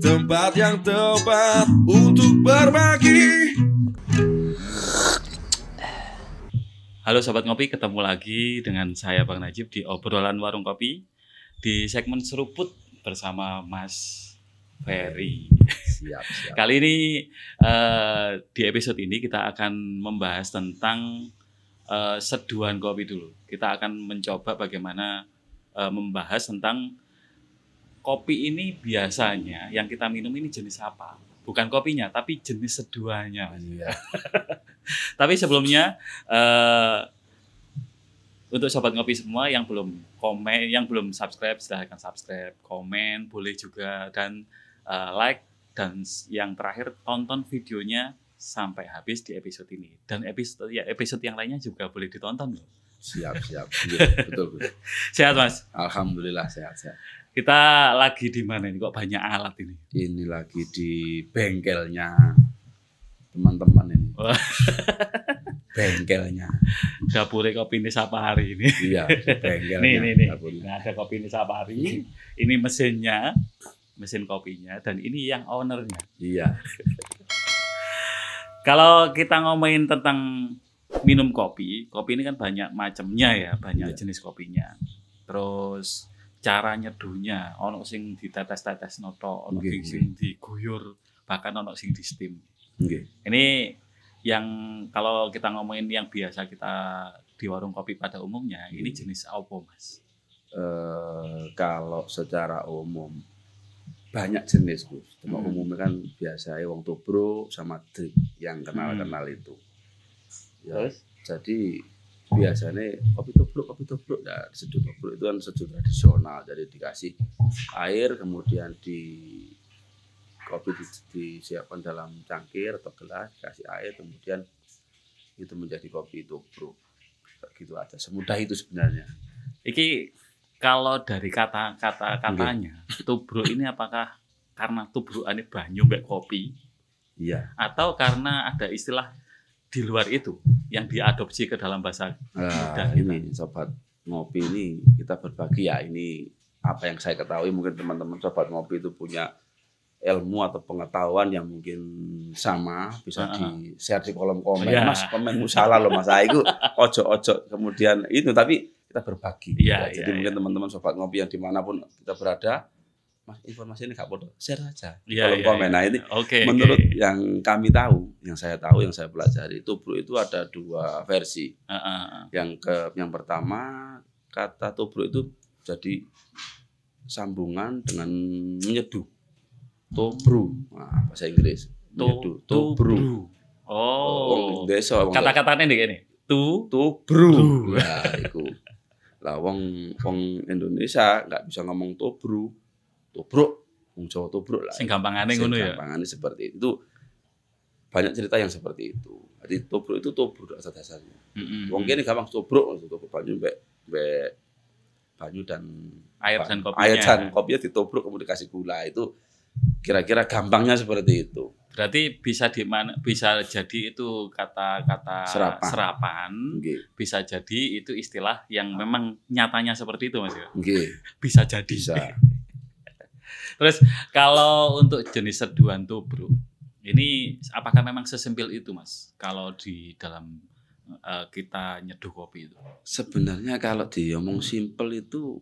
tempat yang tepat untuk berbagi. Halo Sobat Ngopi, ketemu lagi dengan saya Bang Najib di obrolan warung kopi di segmen seruput bersama Mas Ferry. Siap, siap. Kali ini eh, di episode ini kita akan membahas tentang eh, seduhan kopi dulu. Kita akan mencoba bagaimana eh, membahas tentang kopi ini biasanya yang kita minum ini jenis apa? Bukan kopinya, tapi jenis seduhannya. Iya. Tapi sebelumnya eh untuk sobat ngopi semua yang belum komen, yang belum subscribe silahkan subscribe, komen boleh juga dan eh, like dan yang terakhir tonton videonya sampai habis di episode ini dan episode ya episode yang lainnya juga boleh ditonton loh. Siap, siap. Iya, betul, betul. Sehat mas. Alhamdulillah sehat, sehat. Kita lagi di mana ini kok banyak alat ini. Ini lagi di bengkelnya teman-teman ini. Bengkelnya. Dapur kopi ini siapa hari ini? Iya, bengkelnya. nih nih nih. Nah, ada kopi ini Sapari. Ini mesinnya, mesin kopinya dan ini yang ownernya. Iya, Kalau kita ngomongin tentang minum kopi, kopi ini kan banyak macamnya ya, banyak Iya. jenis kopinya. Terus cara nyeduhnya, ono sing ditetes-tetes noto, ono Nggih, sing diguyur, bahkan ono sing di steam. nggih. Ini yang kalau kita ngomongin yang biasa kita di warung kopi pada umumnya, ini Hmm. jenis apa, Mas? Eh, kalau secara umum banyak jenis, Gus. Cuma Hmm. umumnya kan biasanya wong tobro sama drip yang kenal-kenal itu. Ya, Terus? jadi biasanya kopi tubruk kopi tubruk nah seduh tubruk itu kan seduh tradisional. Jadi dikasih air kemudian di kopi di- disiapkan dalam cangkir atau gelas dikasih air kemudian itu menjadi kopi tubruk gitu aja. Semudah itu sebenarnya. Iki kalau dari kata-kata katanya, tubruk ini apakah karena tubruk ini banyu mbek kopi? Iya. Atau karena ada istilah di luar itu yang diadopsi ke dalam bahasa nah, kita. ini sobat ngopi ini kita berbagi ya ini apa yang saya ketahui mungkin teman-teman sobat ngopi itu punya ilmu atau pengetahuan yang mungkin sama bisa Ah. di share di kolom komen Iya. mas komenmu salah loh mas saya itu ojo ojo kemudian itu tapi kita berbagi Iya, Ya, jadi mungkin iya. teman-teman sobat ngopi yang di mana pun kita berada mas informasi ini gak bodoh share aja Iya, kolom iya, komen iya. nah ini Oke. menurut oke. yang kami tahu yang saya tahu yang saya pelajari tubruk itu ada dua versi Ah, ah, ah. yang ke yang pertama kata tubruk itu jadi sambungan dengan menyeduh tobru nah, bahasa Inggris menyeduh tobru Oh. desa Kata-katanya nih ini. Tu tobru Bru. lah iku lah wong wong Indonesia nggak bisa ngomong tobru tobruk wong Jawa tobruk lah sing gampangane ngono ya. Gampangannya seperti itu banyak cerita yang seperti itu jadi tobruk itu tobruk asal dasarnya Mm-mm. Wong kene gampang tubruk tubruk banyu mbek mbek banyu dan air dan kopinya. air dan kopinya ditubruk kemudian dikasih gula itu kira-kira gampangnya seperti itu. Berarti bisa di mana bisa jadi itu kata-kata Serapan. serapan, Nggih, bisa jadi itu istilah yang memang nyatanya seperti itu Mas ya. nggih, Bisa jadi. bisa. Terus kalau untuk jenis seduhan tubruk, ini apakah memang sesimpel itu mas? Kalau di dalam eh, kita nyeduh kopi itu. Sebenarnya kalau diomong simpel itu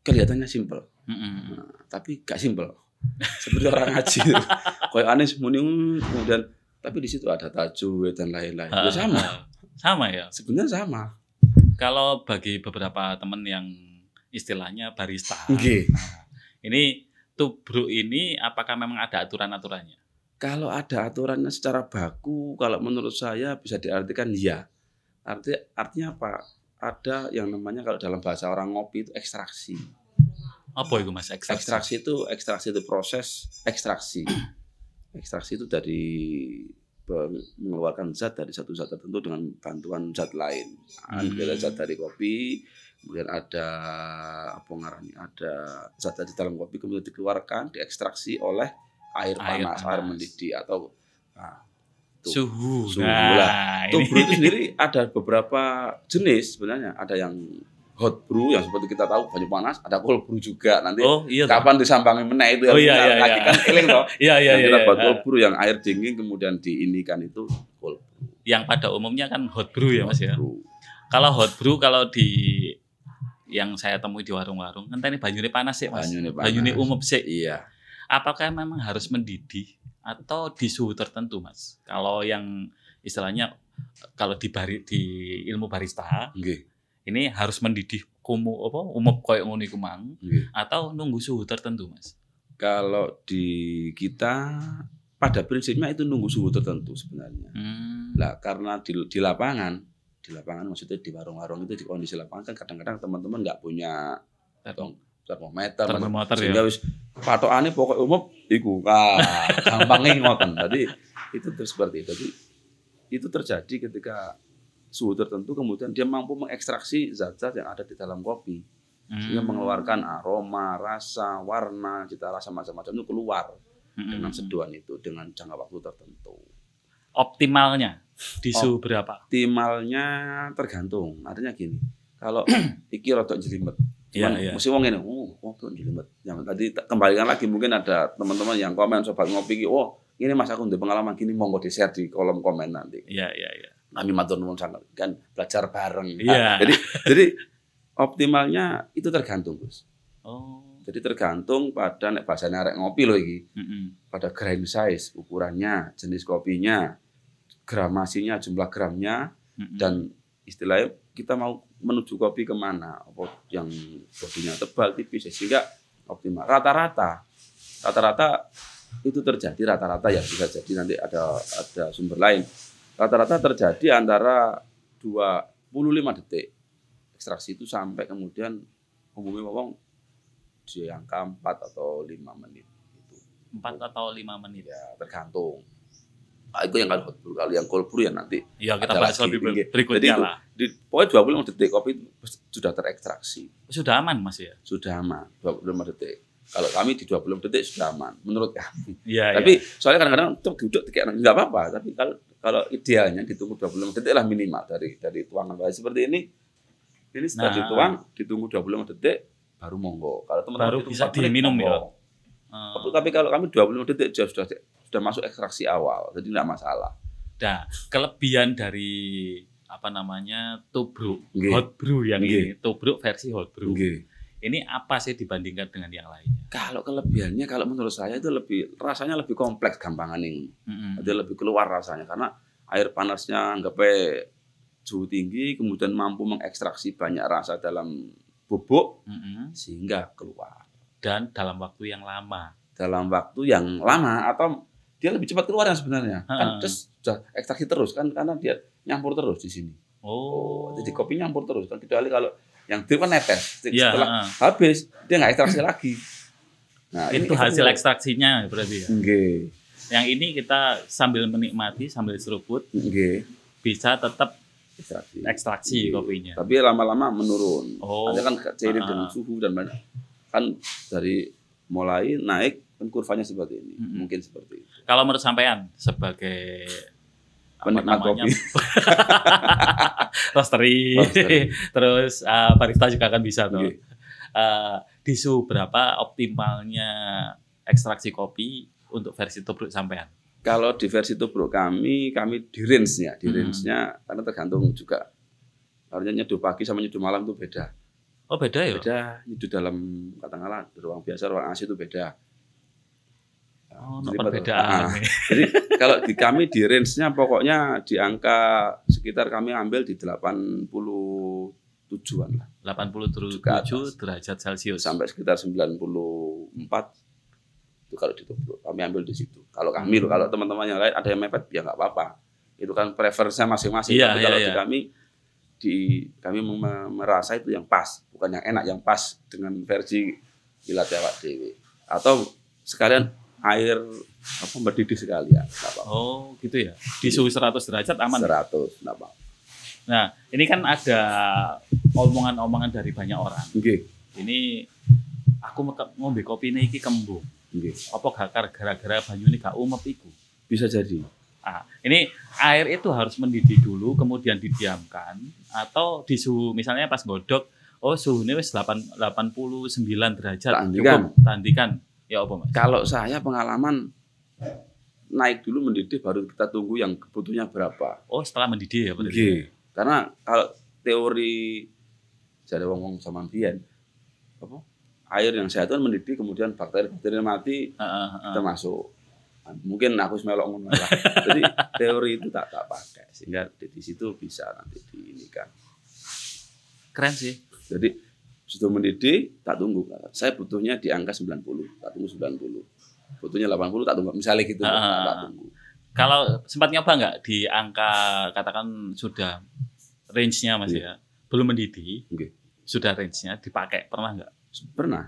kelihatannya simpel, Mm-mm. Nah, tapi gak simpel. Seperti orang ngaji. Kayak aneh muni "Hmm," kemudian tapi di situ ada tajwid dan lain-lain. Ya sama. Eh, sama ya. Sebenarnya sama. Kalau bagi beberapa teman yang istilahnya barista, Nggih. nah, ini tubruk ini apakah memang ada aturan-aturannya? Kalau ada aturannya secara baku, kalau menurut saya bisa diartikan ya. Arti, artinya apa? Ada yang namanya kalau dalam bahasa orang ngopi itu ekstraksi. Apa itu mas? Ekstraksi. Ekstraksi itu ekstraksi itu proses ekstraksi. Ekstraksi itu dari mengeluarkan zat dari satu zat tertentu dengan bantuan zat lain. Hmm. Ada zat dari kopi, kemudian ada apa ngarannya? Ada zat dari dalam kopi kemudian dikeluarkan, diekstraksi oleh air, Air panas, panas. air mendidih atau nah, Tuh. Suhu. Suhu Nah, lah. Tubruk itu sendiri ada beberapa jenis sebenarnya. Ada yang hot brew yang seperti kita tahu banyak panas, ada cold brew juga nanti. Oh iya. Kapan disambangi meneh itu Oh, iya, iya, iya. kan eling toh. Iya iya iya. kita iya. buat cold brew yang air dingin kemudian diinikan itu cold Yang pada umumnya kan hot brew ya Mas ya. brew. Kalau hot brew kalau di yang saya temui di warung-warung kan tadi banyune panas sih Mas. Banyune panas. Banyune umup sih. Iya. Apakah memang harus mendidih atau di suhu tertentu Mas? Kalau yang istilahnya kalau di bari, di ilmu barista Nggih, ini harus mendidih kumu apa umup koyo ngono iku mang nggih. atau nunggu suhu tertentu Mas? Kalau di kita pada prinsipnya itu nunggu suhu tertentu sebenarnya. Hmm. Lah karena di, di lapangan, di lapangan maksudnya di warung-warung itu di kondisi lapangan kan kadang-kadang teman-teman nggak punya Termom- termometer, termometer ya. sehingga wis patokane pokok umum iku ah gampangnya ngoten. Jadi itu terus seperti itu. Jadi itu terjadi ketika suhu tertentu kemudian dia mampu mengekstraksi zat-zat yang ada di dalam kopi sehingga Hmm. mengeluarkan aroma, rasa, warna, cita rasa macam-macam itu keluar Hmm. dengan seduhan itu dengan jangka waktu tertentu. Optimalnya di suhu berapa? Optimalnya tergantung. Artinya gini, kalau iki rotok jelimet, cuman Iya, iya. mesti wong ini, oh, oh tuh jelimet. Yang tadi kembalikan lagi mungkin ada teman-teman yang komen sobat ngopi oh ini mas aku udah pengalaman gini monggo di share di kolom komen nanti. Iya iya iya. Kami matur nuwun sangat kan belajar bareng. Iya. Nah, jadi jadi optimalnya itu tergantung Gus. Oh. Jadi tergantung pada nek bahasanya arek ngopi loh iki. Mm-mm. pada grain size, ukurannya, jenis kopinya, gramasinya, jumlah gramnya, Mm-mm. dan istilahnya kita mau menuju kopi ke mana, apa yang bodinya tebal, tipis, sehingga optimal. Rata-rata, rata-rata itu terjadi rata-rata ya bisa jadi nanti ada ada sumber lain. Rata-rata terjadi antara 25 detik ekstraksi itu sampai kemudian umumnya ngomong di angka 4 atau 5 menit itu empat atau lima menit. ya tergantung nah, itu yang kalau hot brew kalau yang cold brew ya nanti Ya kita bahas lagi, lebih tinggi. berikutnya Jadi lah. di pokoknya 25 detik kopi sudah terekstraksi Sudah aman mas ya? sudah aman 25 detik kalau kami di 20 detik sudah aman menurut kami Iya. tapi soalnya kadang-kadang tuh duduk kayak nggak apa-apa tapi kalau kalau idealnya ditunggu 25 detik lah minimal dari dari tuangan bahasa seperti ini ini setelah Nah. dituang ditunggu 25 detik baru monggo kalau teman-teman Baru bisa diminum ya? Eh, tapi kalau kami 25 detik sudah sudah sudah masuk ekstraksi awal jadi tidak masalah Nah, kelebihan dari apa namanya tubruk hot brew yang Nggih. ini tubruk versi hot brew. Nggih. Ini apa sih dibandingkan dengan yang lainnya? Kalau kelebihannya kalau menurut saya itu lebih rasanya lebih kompleks gampangan ini. Mm-mm. Jadi lebih keluar rasanya karena air panasnya anggapnya suhu tinggi kemudian mampu mengekstraksi banyak rasa dalam bubuk Mm-mm. sehingga keluar Dan dalam waktu yang lama. dalam waktu yang lama atau dia lebih cepat keluar yang sebenarnya. Kan Ha. terus sudah ekstraksi terus kan karena dia nyampur terus di sini. Oh. jadi kopi nyampur terus kan kecuali kalau yang drip kan netes. Iya, Setelah ha. habis dia nggak ekstraksi lagi. Nah, itu hasil ekstraksinya berarti ya. Nggih. Yang ini kita sambil menikmati, sambil seruput, Nggih. bisa tetap ekstraksi. ekstraksi Iya. kopinya. Tapi lama-lama menurun. Oh. Ada kan seiring Ah. dengan suhu dan banyak kan dari mulai naik kan kurvanya seperti ini. Mm-mm. Mungkin seperti itu. Kalau menurut sampean sebagai Penikmat kopi. roastery, terus uh, barista juga akan bisa tuh. Nggih. Uh, di suhu berapa optimalnya ekstraksi kopi untuk versi tubruk sampean? Kalau di versi tubruk kami, kami di range-nya, di Hmm. range-nya karena tergantung juga. Artinya nyeduh pagi sama nyeduh malam itu beda. Oh beda ya? Beda nyeduh dalam katakanlah ruang biasa, ruang AC itu beda. Oh, Jadi perbedaan. Ah, Jadi kalau di kami di range-nya pokoknya di angka sekitar kami ambil di 87-an lah. 87 Ke atas. derajat Celcius. Sampai sekitar 94 itu kalau di tubruk. Kami ambil di situ. Kalau kami loh, kalau teman-teman yang lain ada yang mepet ya nggak apa-apa. Itu kan preferensinya masing-masing. Iya, Tapi iya, kalau iya. di kami di kami merasa itu yang pas, bukan yang enak, yang pas dengan versi gila Jawa Dewi. Atau sekalian air apa mendidih sekalian, nggak apa-apa. Oh gitu ya. Di suhu 100 derajat aman. 100, nggak apa-apa. Nah ini kan ada omongan-omongan dari banyak orang. Nggih, Ini aku ngombe kopi ini iki kembung. nggih. Apa gak gara-gara banyu ini gak umep iku? Bisa jadi. Ah, ini air itu harus mendidih dulu, kemudian didiamkan, atau di suhu misalnya pas godok Oh, suhunya wis 8 89 derajat. Tandikan. Cukup tandikan. Ya apa, Mas? Kalau saya pengalaman naik dulu mendidih baru kita tunggu yang butuhnya berapa. Oh, setelah mendidih ya. Nggih. Karena kalau teori jadi wong-wong zaman biyen apa? Air yang sehat itu kan mendidih kemudian bakteri-bakteri mati Heeh, heeh. termasuk mungkin aku semelok ngono lah. Jadi teori itu tak tak pakai sehingga di, di situ bisa nanti diinikan. Keren sih. Jadi sudah mendidih tak tunggu. Saya butuhnya di angka 90, tak tunggu 90. Butuhnya 80 tak tunggu. Misalnya gitu Ah, ah, tak ah. tunggu. Kalau sempat nyoba nggak di angka katakan sudah range-nya Mas Iya. ya, belum mendidih, Oke. sudah range-nya dipakai pernah nggak? Pernah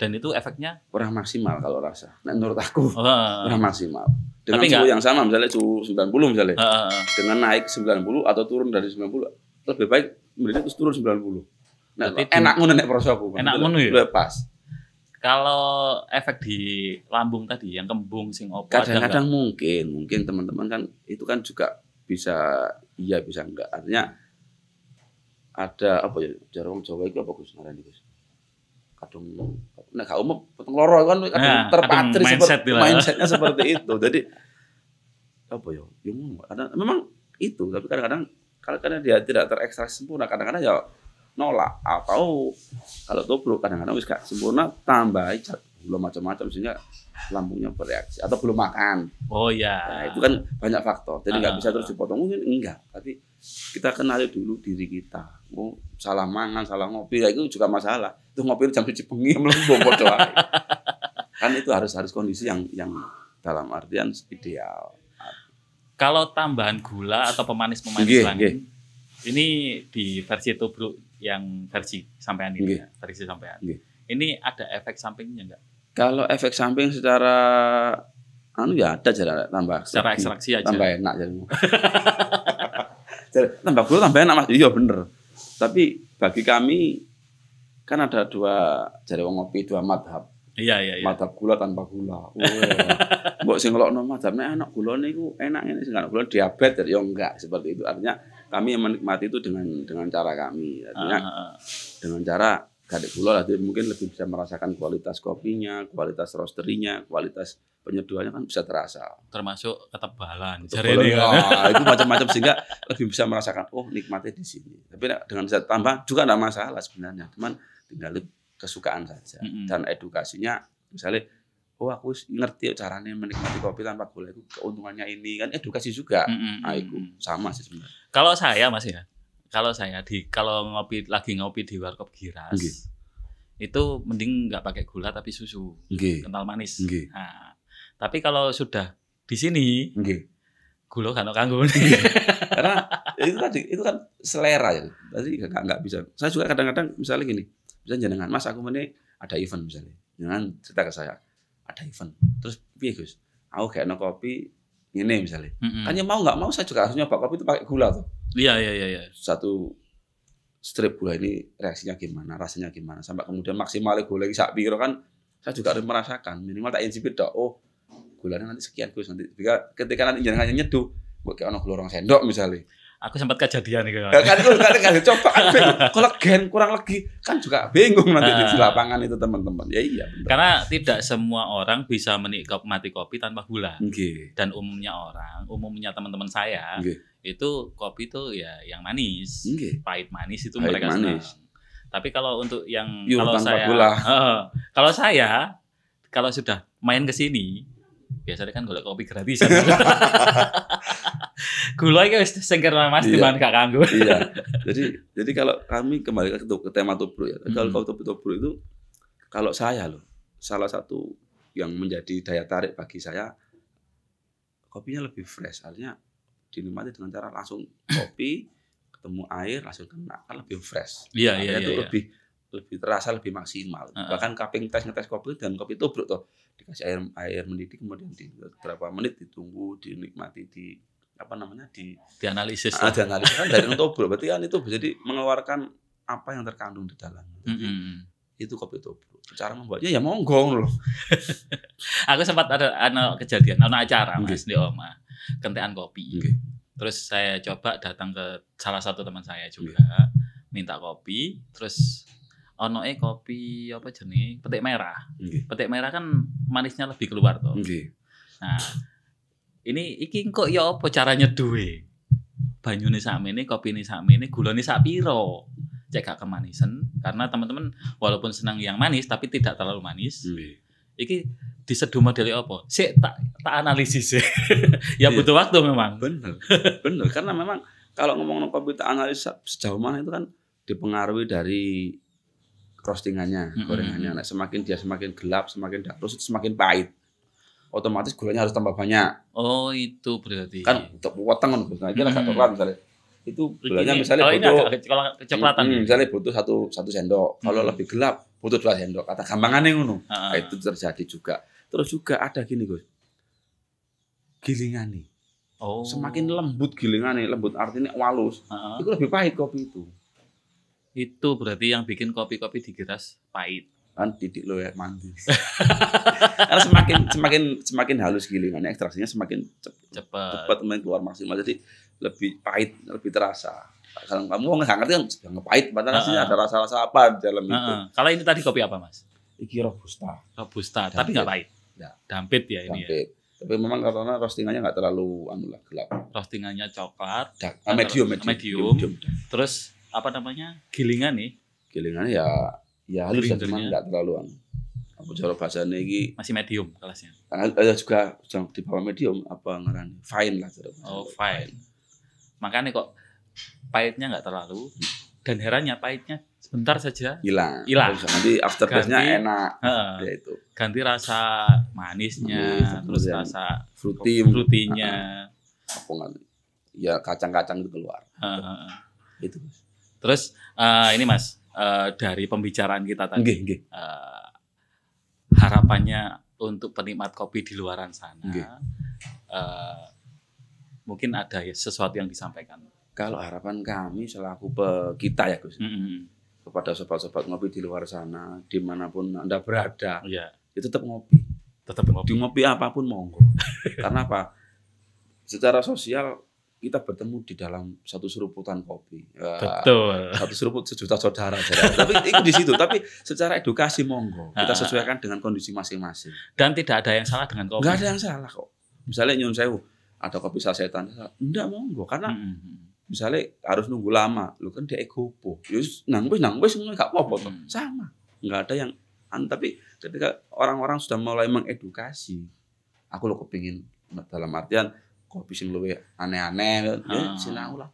Dan itu efeknya kurang maksimal kalau rasa. Nah, menurut aku oh, kurang maksimal. Dengan Tapi suhu yang sama misalnya suhu 90 misalnya. heeh, Dengan naik 90 atau turun dari 90 lebih baik mendidih terus turun 90. Nah, di- enak ngono nek prosoku. Enak ngono ya? Lepas. kalau efek di lambung tadi yang kembung sing opo ada? Kadang-kadang mungkin, mungkin teman-teman kan itu kan juga bisa iya bisa enggak. Artinya ada apa ya wong Jawa itu apa Gus ngarani Gus? Kadung nek gak umum potong loro kan kadung Nah, terpatri mindset seperti bila. mindsetnya seperti itu. Jadi apa ya? Ya ngono. Kadang- memang itu, tapi kadang-kadang kalau karena dia tidak terekstrak sempurna, kadang-kadang ya nolak atau kalau tubruk kadang-kadang wis gak sempurna tambahi zat gula macam-macam sehingga lambungnya bereaksi atau belum makan. Oh ya. Nah, itu kan banyak faktor. Jadi nggak Ah. bisa terus dipotong mungkin enggak, tapi kita kenali dulu diri kita. Oh, salah mangan, salah ngopi, ya itu juga masalah. Itu ngopi jam bengi melembung kok wae. Kan itu harus harus kondisi yang yang dalam artian ideal. Kalau tambahan gula atau pemanis-pemanis lain, ini di versi tubruk yang versi sampean ini, Nggih. ya, versi sampean. Ini ada efek sampingnya enggak? Kalau efek samping secara anu ya ada cara tambah Secara ekstraksi aja. tambah enak jadi. Jadi, tambah gula tambah enak Mas. Iya bener. Tapi bagi kami kan ada dua jadi wong ngopi dua madhab. Iya, iya, iya. Madhab gula tanpa gula. Mbok sing ngelokno madhab nek enak gulane iku enak ini sing gula diabetes ya enggak seperti itu. Artinya kami yang menikmati itu dengan dengan cara kami. Artinya ah. dengan cara ada gula lah, mungkin lebih bisa merasakan kualitas kopinya, kualitas roasterinya, kualitas penyeduhannya kan bisa terasa. termasuk ketebalan. Jare ini kan. Nah, itu macam-macam sehingga lebih bisa merasakan oh nikmatnya di sini. Tapi dengan zat tambah juga tidak masalah sebenarnya, cuman tinggal kesukaan saja Mm-mm. dan edukasinya misalnya oh aku ngerti caranya menikmati kopi tanpa gula itu keuntungannya ini kan edukasi juga. Mm-mm, Nah, itu mm-mm. sama sih sebenarnya. Kalau saya Mas ya, kalau saya di kalau ngopi lagi ngopi di warkop Giras, Nggih. itu mending nggak pakai gula tapi susu Nggih. kental manis. Nggih. Nah, tapi kalau sudah di sini Nggih. gula kan kanggo. karena ya itu tadi itu kan selera ya tadi nggak nggak bisa saya juga kadang-kadang misalnya gini misalnya jenengan mas aku ini ada event misalnya jangan cerita ke saya ada event. Terus piye gus? Aku kayak no kopi ini misalnya Mm-mm. kan ya mau nggak mau saya juga harus nyoba kopi itu pakai gula tuh. Iya iya iya iya. satu strip gula ini reaksinya gimana rasanya gimana sampai kemudian maksimalnya gula ini sak piro kan saya juga harus merasakan. Minimal tak insipit dok oh gulanya nanti sekian gus. Nanti ketika, ketika nanti jangan hanya nyeduh buat kayak ono gula orang sendok misalnya Aku sempat kejadian Ya kan kan kan coba kan bingung. Kalau gen kurang lagi kan juga bingung nanti di Ah. lapangan itu teman-teman. Ya iya benar. Karena tidak semua orang bisa menikmati kopi tanpa gula. Nggih. Dan umumnya orang, umumnya teman-teman saya, Nggih. itu kopi itu ya yang manis. Nggih. pahit manis itu Pahit mereka manis. senang. Tapi kalau untuk yang Pure kalau tanpa saya gula. Heeh. kalau saya kalau sudah main ke sini biasanya kan golek kopi gratisan. gula wis sing kira Mas Iya. gak kanggo. iya. Jadi jadi kalau kami kembali ke, ke tema tubruk ya. Kalau Mhm. kalau tubruk tubruk itu kalau saya loh salah satu yang menjadi daya tarik bagi saya kopinya lebih fresh. Artinya dinikmati dengan cara langsung kopi ketemu air langsung kena kan lebih fresh. Iya iya iya. itu iya. lebih lebih terasa lebih maksimal. Heeh. Bahkan cupping tes ngetes kopi dan kopi tubruk tuh dikasih air air mendidih kemudian di beberapa menit ditunggu dinikmati di apa namanya di Dianalisis. ah, dianalisis kan dari tubruk berarti kan itu jadi mengeluarkan apa yang terkandung di dalam. Jadi, Mm-mm. Itu kopi tubruk. Cara membuatnya ya monggo loh. Aku sempat ada ana kejadian, ana acara Nggih. Mas di Oma. Kentean kopi. Nggih. Terus saya coba datang ke salah satu teman saya juga. minta kopi terus ono e kopi apa jenenge petik merah Nggih. petik merah kan manisnya lebih keluar tuh Nggih. nah ini iki kok ya apa caranya duwe banyune sakmene kopine sakmene gulane sak piro cek gak kemanisan karena teman-teman walaupun senang yang manis tapi tidak terlalu manis Nggih. iki diseduh modeli apa sih tak tak analisis ya ya Iya. butuh waktu memang Bener. Bener karena memang kalau ngomong kopi tak analisa sejauh mana itu kan dipengaruhi dari roastingannya, gorengannya. Nah, semakin dia semakin gelap, semakin dark, terus itu semakin pahit. Otomatis gulanya harus tambah banyak. oh itu berarti Kan untuk weteng kan. Itu agak coklat misalnya. Itu gulanya misalnya kalau ini butuh agak kecoklatan Hmm, ya? misalnya butuh satu satu sendok. Kalau Mm-mm. lebih gelap butuh dua sendok. Kata gampangannya ngono. Heeh. Nah, itu terjadi juga. Terus juga ada gini, Gus. Gilingan nih. oh Semakin lembut gilingan nih, lembut artinya walus. Heeh. Itu lebih pahit kopi itu. itu berarti yang bikin kopi-kopi digeras pahit Kan titik lo ya manis. Karena semakin semakin semakin halus gilingannya, ekstraksinya semakin cep- cepet cepat main keluar maksimal. Jadi lebih pahit, lebih terasa. Kalau kamu nggak ngerti kan sudah ngepahit, padahal aslinya Heeh. ada rasa-rasa apa di dalam itu. Heeh. kalau ini tadi kopi apa mas Iki robusta. robusta Dampit. tapi nggak pahit Ya. dampit ya ini ya. Dampit. Tapi memang karena roastingannya nggak terlalu anu lah gelap. roastingannya coklat Dak- ah, medium, medium, Medium. terus apa namanya gilingan nih Gilingannya ya ya halus ya, cuman nggak terlalu anu. Apa cara bahasanya ini masih medium kelasnya. Ada juga yang di bawah medium apa ngarani? Fine lah cara oh fine. Makanya kok pahitnya nggak terlalu dan herannya pahitnya sebentar saja hilang. Hilang. Nanti after taste-nya enak. Heeh. ya itu. Ganti rasa manisnya Manis, terus rasa fruity. frutinya apa nggak ya kacang-kacang itu keluar. Heeh. itu terus eh, ini mas eh, dari pembicaraan kita tadi. Nggih nggih. Eh, harapannya untuk penikmat kopi di luaran sana Nggih. eh, mungkin ada ya sesuatu yang disampaikan. Kalau harapan kami selaku pe- kita ya Gus. Mm-mm. kepada sobat-sobat ngopi di luar sana di mana pun anda berada ya tetap ngopi. Tetap di ngopi. ngopi apa pun monggo. Karena apa? Secara sosial kita bertemu di dalam satu seruputan kopi Ya, Betul. satu seruput sejuta saudara tapi itu di situ tapi secara edukasi monggo kita sesuaikan dengan kondisi masing-masing Dan tidak ada yang salah dengan kopi. nggak ada yang salah kok misalnya nyun sewu ada kopi sasetan enggak monggo karena Mm-mm. misalnya harus nunggu lama lu kan dia egopo yus nang wis nang wis nggak apa-apa. Hmm. sama nggak ada yang an tapi ketika orang-orang sudah mulai mengedukasi aku lo kepingin dalam artian kopi sing luwe aneh-aneh Ah. ya sinau lah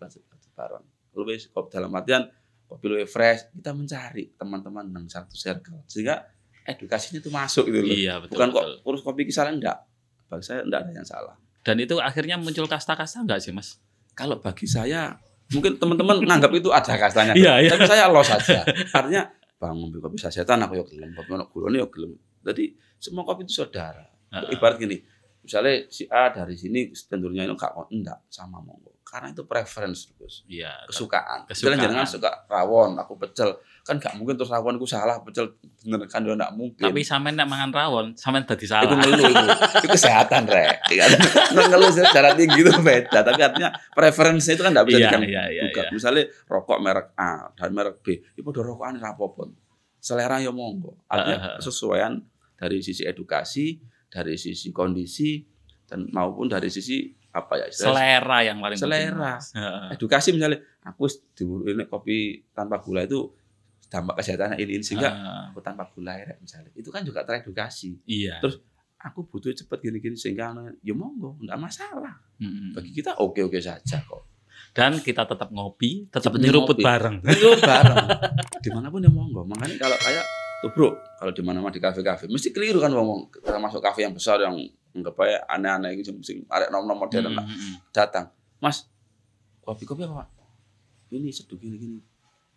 bareng. Luwe kopi dalam artian kopi luwe fresh kita mencari teman-teman yang satu circle. Sehingga edukasinya itu masuk gitu loh. Iya, betul. bukan kok urus kopi kisaran enggak. Bagi saya enggak ada yang salah. Dan itu akhirnya muncul kasta-kasta enggak sih, Mas? kalau bagi saya mungkin teman-teman nganggap itu ada kastanya. Iya, iya. tapi saya los saja artinya bang ngombe kopi sasetan aku yuk gelem kopi ono gulone yuk gelem. Jadi semua kopi itu saudara. Ibarat gini misalnya si A dari sini tendurnya itu enggak enggak sama monggo. Karena itu preference terus Iya. kesukaan. Kesukaan. Jangan suka rawon aku pecel. Kan nggak mungkin terus rawon aku salah pecel bener kan enggak mungkin. Tapi sampean nek mangan rawon, sampean dadi itu salah. ngeluh itu itu kesehatan rek. Nggak ngeluh secara tinggi itu beda. Tapi artinya preferensinya itu kan nggak bisa Iya, iya, iya, buka iya. misalnya rokok merek A dan merek B itu udah rokokan rapopon selera ya monggo. Artinya kesesuaian dari sisi edukasi dari sisi kondisi dan maupun dari sisi apa ya istilahnya, Selera yang paling penting, Selera. Heeh. edukasi misalnya aku diburuin kopi tanpa gula itu dampak kesehatan ini, ini. Sehingga aku tanpa gula ya misalnya. Itu kan juga teredukasi. Iya. Terus, aku butuh cepet gini-gini sehingga ya monggo enggak masalah. Mm-mm. bagi kita oke-oke saja kok. Dan kita tetap ngopi, tetap nyeruput bareng. itu bareng. Di mana pun ya monggo. Makanya kalau kayak tuh bro kalau di mana mana di kafe-kafe mesti keliru kan ngomong kita masuk kafe yang besar yang enggak apa aneh-aneh gitu mesti ada nom-nom modern lah. Mm-mm. datang mas kopi kopi apa pak? Ini seduh gini gini.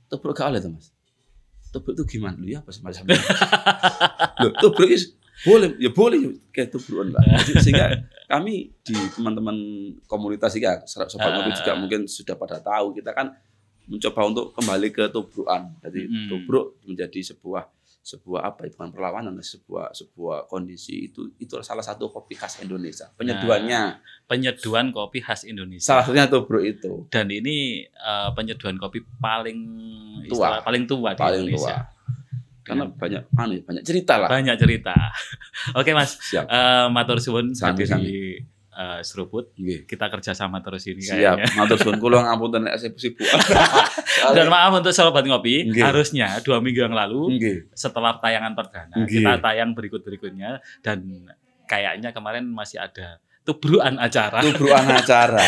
Tubruk gak oleh tuh mas? Tubruk itu gimana? Lu ya apa sih macam Loh, tubruk is boleh ya boleh kayak tubrukan lah. Sehingga kami di teman-teman komunitas juga sobat ngopi juga Ah. mungkin sudah pada tahu kita kan mencoba untuk kembali ke tubrukan. Jadi Mm. tubruk menjadi sebuah sebuah apa ya, bukan perlawanan sebuah sebuah kondisi itu itu salah satu kopi khas Indonesia. Penyeduhannya. Penyeduhan kopi khas Indonesia. salah satunya tuh bro itu. Dan ini eh, penyeduhan kopi paling Tua. istilah- paling tua di paling Indonesia. tua. Karena banyak anu ya, banyak cerita lah. Banyak cerita. Oke Mas, siap. Eh matur suwun. Sami, dari eh, Seruput. Nggih. Kita kerjasama terus ini siap kayaknya. matur suwun kula ngapunten nek sibuk-sibuk Dan maaf untuk sobat ngopi, Nggih. harusnya dua minggu yang lalu nggih setelah tayangan perdana Nggih. kita tayang berikut berikutnya dan kayaknya kemarin masih ada tubruan acara. tubruan acara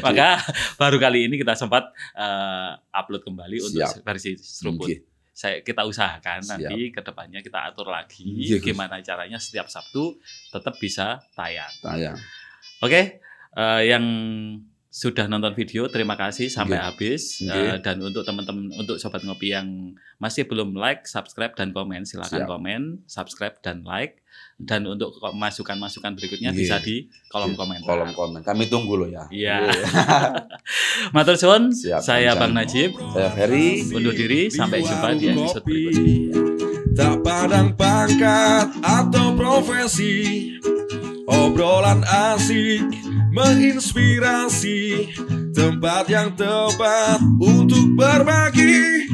Maka baru kali ini kita sempat eh, upload kembali untuk Siap. versi seruput. nggih. Saya kita usahakan Siap. nanti ke depannya kita atur lagi Nggih, Gus. gimana caranya setiap Sabtu tetap bisa tayang. tayang Oke, eh, yang sudah nonton video terima kasih sampai Nggih. habis Nggih. Eh, dan untuk teman-teman untuk sobat ngopi yang masih belum like, subscribe dan komen silakan Siap. komen, subscribe dan like dan untuk masukan-masukan berikutnya Nggih. bisa di kolom Nggih, komentar. kolom komen kami tunggu loh ya Iya. Matur suwun, Siap, saya Bang Bang Najib saya Ferry undur diri sampai jumpa di episode berikutnya. Tak pandang pangkat atau profesi Obrolan asik menginspirasi Tempat yang tepat untuk berbagi